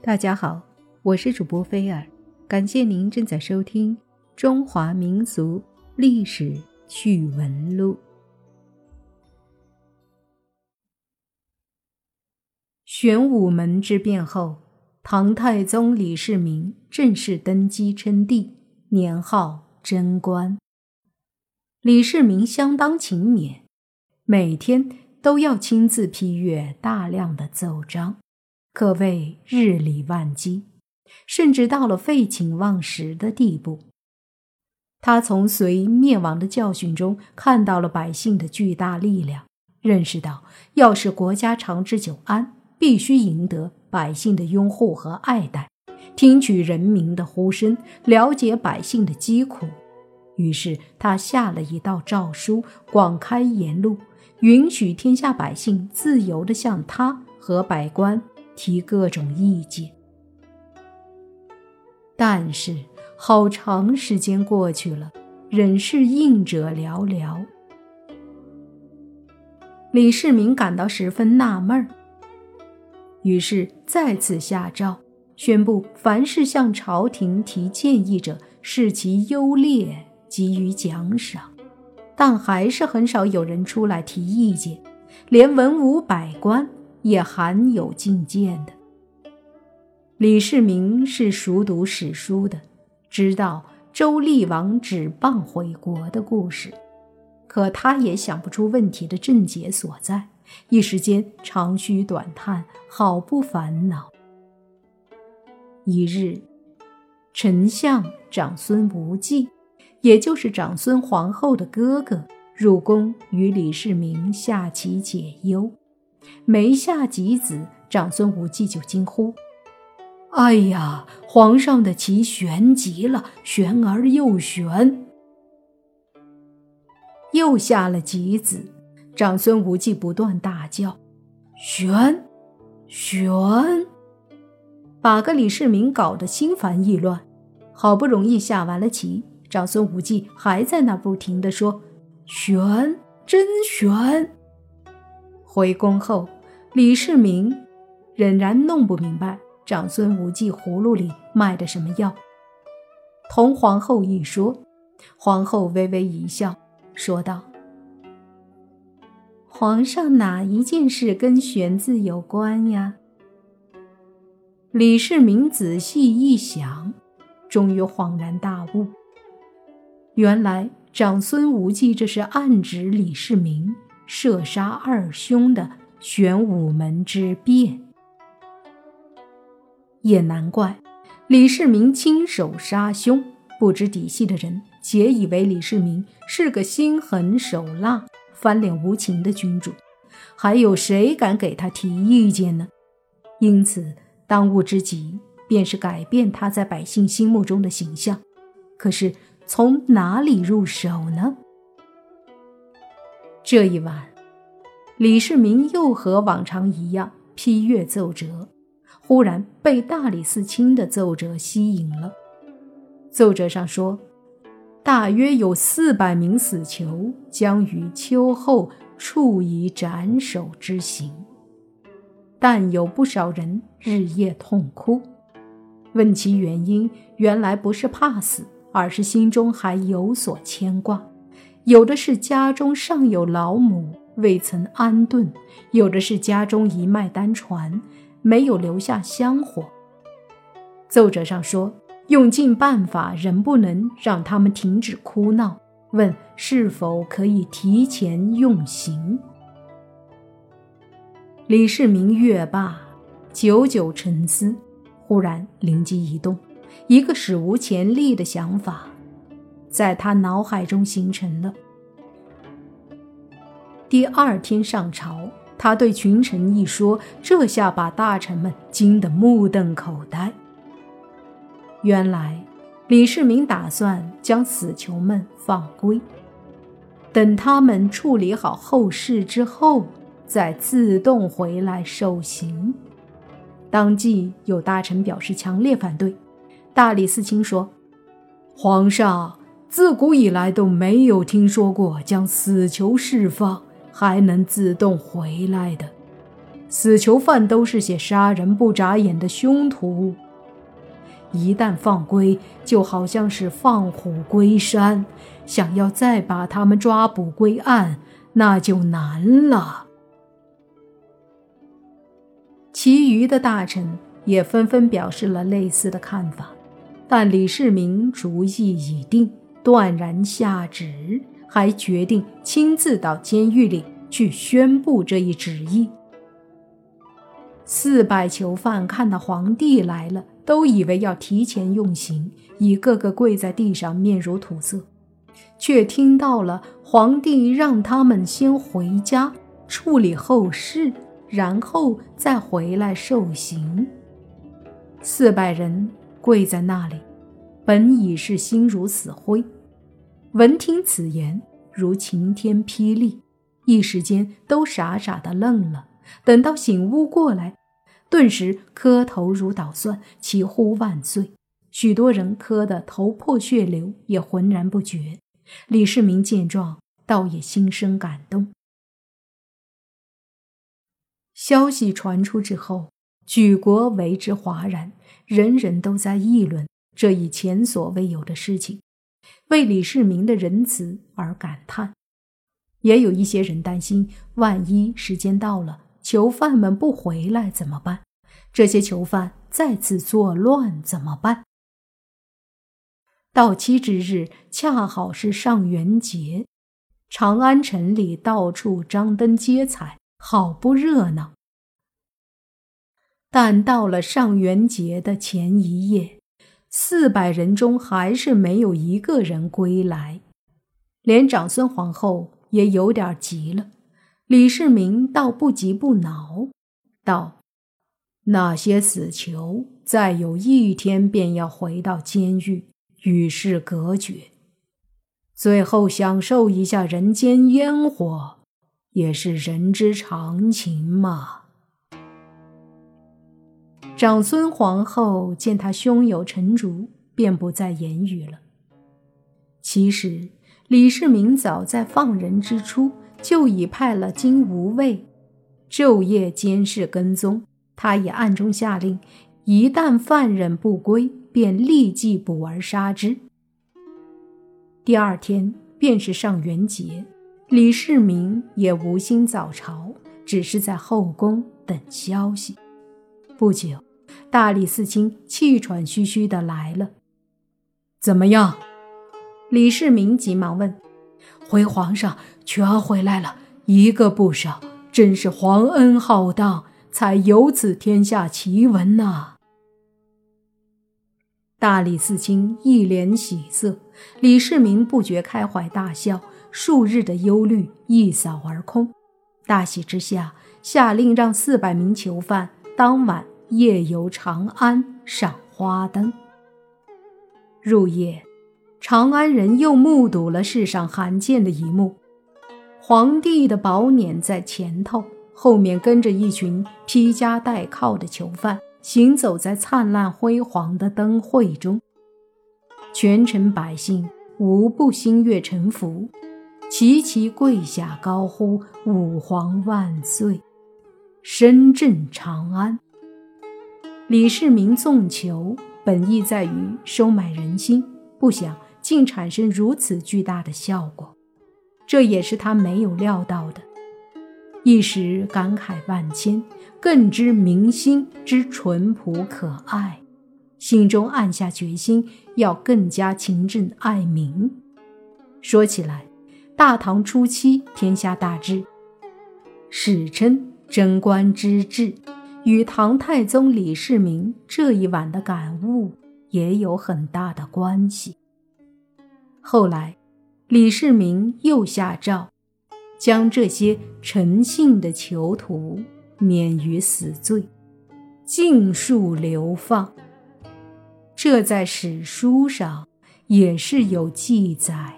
大家好，我是主播菲尔，感谢您正在收听《中华民族历史趣闻录》。玄武门之变后，唐太宗李世民正式登基称帝，年号贞观。李世民相当勤勉，每天都要亲自批阅大量的奏章。可谓日理万机，甚至到了废寝忘食的地步。他从隋灭亡的教训中看到了百姓的巨大力量，认识到要使国家长治久安，必须赢得百姓的拥护和爱戴，听取人民的呼声，了解百姓的疾苦。于是他下了一道诏书，广开言路，允许天下百姓自由地向他和百官。提各种意见，但是好长时间过去了，仍是应者寥寥。李世民感到十分纳闷儿，于是再次下诏，宣布凡是向朝廷提建议者，视其优劣，给予奖赏。但还是很少有人出来提意见，连文武百官。也含有进谏的。李世民是熟读史书的，知道周厉王止棒回国的故事，可他也想不出问题的症结所在，一时间长吁短叹，好不烦恼。一日，丞相长孙无忌，也就是长孙皇后的哥哥，入宫与李世民下棋解忧。没下几子，长孙无忌就惊呼：“哎呀，皇上的棋悬极了，悬而又悬！”又下了几子，长孙无忌不断大叫：“悬，悬！”把个李世民搞得心烦意乱。好不容易下完了棋，长孙无忌还在那不停地说：“悬，真悬！”回宫后，李世民仍然弄不明白长孙无忌葫芦里卖的什么药。同皇后一说，皇后微微一笑，说道：“皇上哪一件事跟‘玄’字有关呀？”李世民仔细一想，终于恍然大悟：原来长孙无忌这是暗指李世民。射杀二兄的玄武门之变，也难怪李世民亲手杀兄。不知底细的人皆以为李世民是个心狠手辣、翻脸无情的君主，还有谁敢给他提意见呢？因此，当务之急便是改变他在百姓心目中的形象。可是，从哪里入手呢？这一晚，李世民又和往常一样批阅奏折，忽然被大理寺卿的奏折吸引了。奏折上说，大约有四百名死囚将于秋后处以斩首之刑，但有不少人日夜痛哭。问其原因，原来不是怕死，而是心中还有所牵挂。有的是家中尚有老母未曾安顿，有的是家中一脉单传，没有留下香火。奏折上说，用尽办法仍不能让他们停止哭闹，问是否可以提前用刑。李世民阅罢，久久沉思，忽然灵机一动，一个史无前例的想法。在他脑海中形成了。第二天上朝，他对群臣一说，这下把大臣们惊得目瞪口呆。原来，李世民打算将死囚们放归，等他们处理好后事之后，再自动回来受刑。当即有大臣表示强烈反对。大理寺卿说：“皇上。”自古以来都没有听说过将死囚释放还能自动回来的，死囚犯都是些杀人不眨眼的凶徒。一旦放归，就好像是放虎归山，想要再把他们抓捕归案，那就难了。其余的大臣也纷纷表示了类似的看法，但李世民主意已定，断然下旨，还决定亲自到监狱里去宣布这一旨意。四百囚犯看到皇帝来了。都以为要提前用刑，一个个跪在地上，面如土色，却听到了皇帝让他们先回家处理后事，然后再回来受刑。四百人跪在那里，本已是心如死灰，闻听此言，如晴天霹雳，一时间都傻傻的愣了。等到醒悟过来。顿时磕头如捣蒜，齐呼万岁。许多人磕得头破血流，也浑然不觉。李世民见状，倒也心生感动。消息传出之后，举国为之哗然，人人都在议论这一前所未有的事情，为李世民的仁慈而感叹。也有一些人担心，万一时间到了。囚犯们不回来怎么办？这些囚犯再次作乱怎么办？到期之日恰好是上元节，长安城里到处张灯结彩，好不热闹。但到了上元节的前一夜，四百人中还是没有一个人归来，连长孙皇后也有点急了。李世民倒不急不恼，道：“那些死囚再有一天便要回到监狱，与世隔绝，最后享受一下人间烟火，也是人之常情嘛。”长孙皇后见他胸有成竹，便不再言语了。其实，李世民早在放人之初。就已派了金吾卫昼夜监视跟踪，他也暗中下令，一旦犯人不归，便立即捕而杀之。第二天便是上元节，李世民也无心早朝，只是在后宫等消息。不久，大理寺卿气喘吁吁的来了。怎么样？李世民急忙问。回皇上，全回来了，一个不少，真是皇恩浩荡，才有此天下奇闻呐！大理寺卿一脸喜色，李世民不觉开怀大笑，数日的忧虑一扫而空。大喜之下，下令让四百名囚犯当晚夜游长安，赏花灯。入夜。长安人又目睹了世上罕见的一幕：皇帝的宝辇在前头，后面跟着一群披枷带铐的囚犯，行走在灿烂辉煌的灯会中。全城百姓无不心悦诚服，齐齐跪下高呼“武皇万岁”，深圳长安。李世民纵囚，本意在于收买人心，不想。竟产生如此巨大的效果，这也是他没有料到的。一时感慨万千，更知民心之淳朴可爱，心中暗下决心，要更加勤政爱民。说起来，大唐初期天下大治，史称贞观之治，与唐太宗李世民这一晚的感悟也有很大的关系。后来，李世民又下诏，将这些诚信的囚徒免于死罪，尽数流放。这在史书上也是有记载。